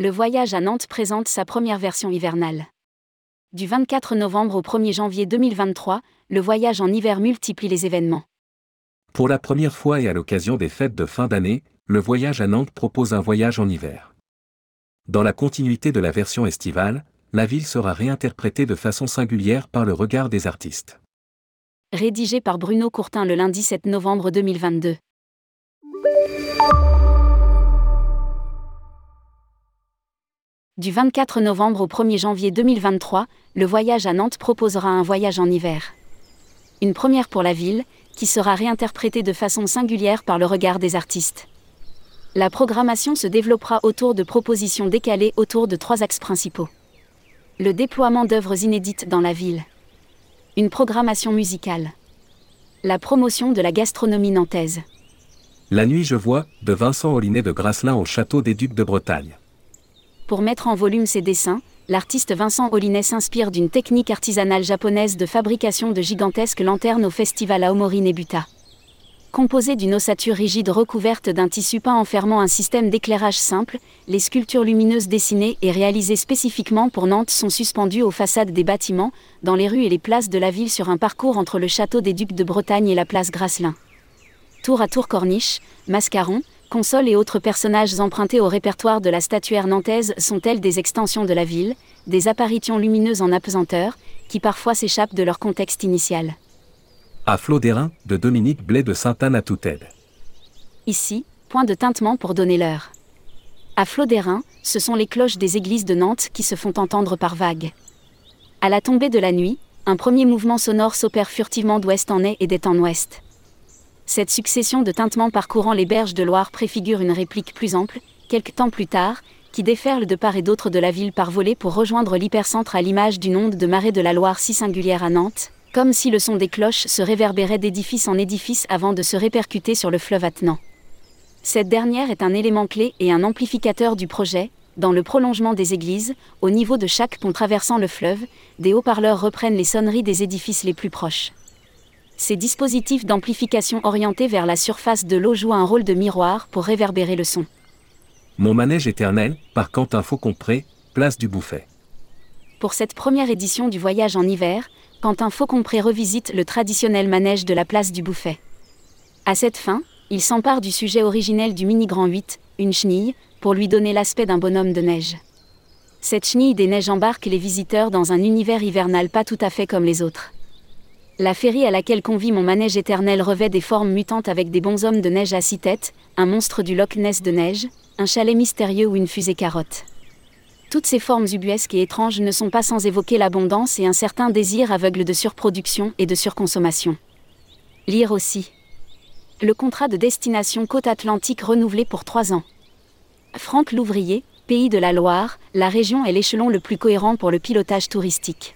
Le voyage à Nantes présente sa première version hivernale. Du 24 novembre au 1er janvier 2023, le voyage en hiver multiplie les événements. Pour la première fois et à l'occasion des fêtes de fin d'année, le voyage à Nantes propose un voyage en hiver. Dans la continuité de la version estivale, la ville sera réinterprétée de façon singulière par le regard des artistes. Rédigé par Bruno Courtin le lundi 7 novembre 2022. Du 24 novembre au 1er janvier 2023, le voyage à Nantes proposera un voyage en hiver. Une première pour la ville, qui sera réinterprétée de façon singulière par le regard des artistes. La programmation se développera autour de propositions décalées autour de trois axes principaux. Le déploiement d'œuvres inédites dans la ville. Une programmation musicale. La promotion de la gastronomie nantaise. La nuit je vois, de Vincent Ollinet de Grasselin au château des Ducs de Bretagne. Pour mettre en volume ses dessins, l'artiste Vincent Ollinet s'inspire d'une technique artisanale japonaise de fabrication de gigantesques lanternes au festival Aomori Nebuta. Composées d'une ossature rigide recouverte d'un tissu peint enfermant un système d'éclairage simple, les sculptures lumineuses dessinées et réalisées spécifiquement pour Nantes sont suspendues aux façades des bâtiments, dans les rues et les places de la ville sur un parcours entre le château des Ducs de Bretagne et la place Grasselin. Tour à tour corniche, mascaron, consoles et autres personnages empruntés au répertoire de la statuaire nantaise sont-elles des extensions de la ville, des apparitions lumineuses en apesanteur, qui parfois s'échappent de leur contexte initial. À flot d'airain, de Dominique Blais de Sainte-Anne à Touted. Ici, point de tintement pour donner l'heure. À flot d'airain, ce sont les cloches des églises de Nantes qui se font entendre par vagues. À la tombée de la nuit, un premier mouvement sonore s'opère furtivement d'ouest en est et d'est en ouest. Cette succession de tintements parcourant les berges de Loire préfigure une réplique plus ample, quelque temps plus tard, qui déferle de part et d'autre de la ville par volée pour rejoindre l'hypercentre à l'image d'une onde de marée de la Loire si singulière à Nantes, comme si le son des cloches se réverbérait d'édifice en édifice avant de se répercuter sur le fleuve attenant. Cette dernière est un élément clé et un amplificateur du projet, dans le prolongement des églises, au niveau de chaque pont traversant le fleuve, des haut-parleurs reprennent les sonneries des édifices les plus proches. Ces dispositifs d'amplification orientés vers la surface de l'eau jouent un rôle de miroir pour réverbérer le son. Mon manège éternel, par Quentin Faucompré, place du Bouffet. Pour cette première édition du voyage en hiver, Quentin Faucompré revisite le traditionnel manège de la place du Bouffet. À cette fin, il s'empare du sujet originel du Mini Grand 8, une chenille, pour lui donner l'aspect d'un bonhomme de neige. Cette chenille des neiges embarque les visiteurs dans un univers hivernal pas tout à fait comme les autres. La féerie à laquelle convie mon manège éternel revêt des formes mutantes avec des bonshommes de neige à six têtes, un monstre du Loch Ness de neige, un chalet mystérieux ou une fusée carotte. Toutes ces formes ubuesques et étranges ne sont pas sans évoquer l'abondance et un certain désir aveugle de surproduction et de surconsommation. Lire aussi. Le contrat de destination Côte Atlantique renouvelé pour trois ans. Franck Louvrier, Pays de la Loire, la région est l'échelon le plus cohérent pour le pilotage touristique.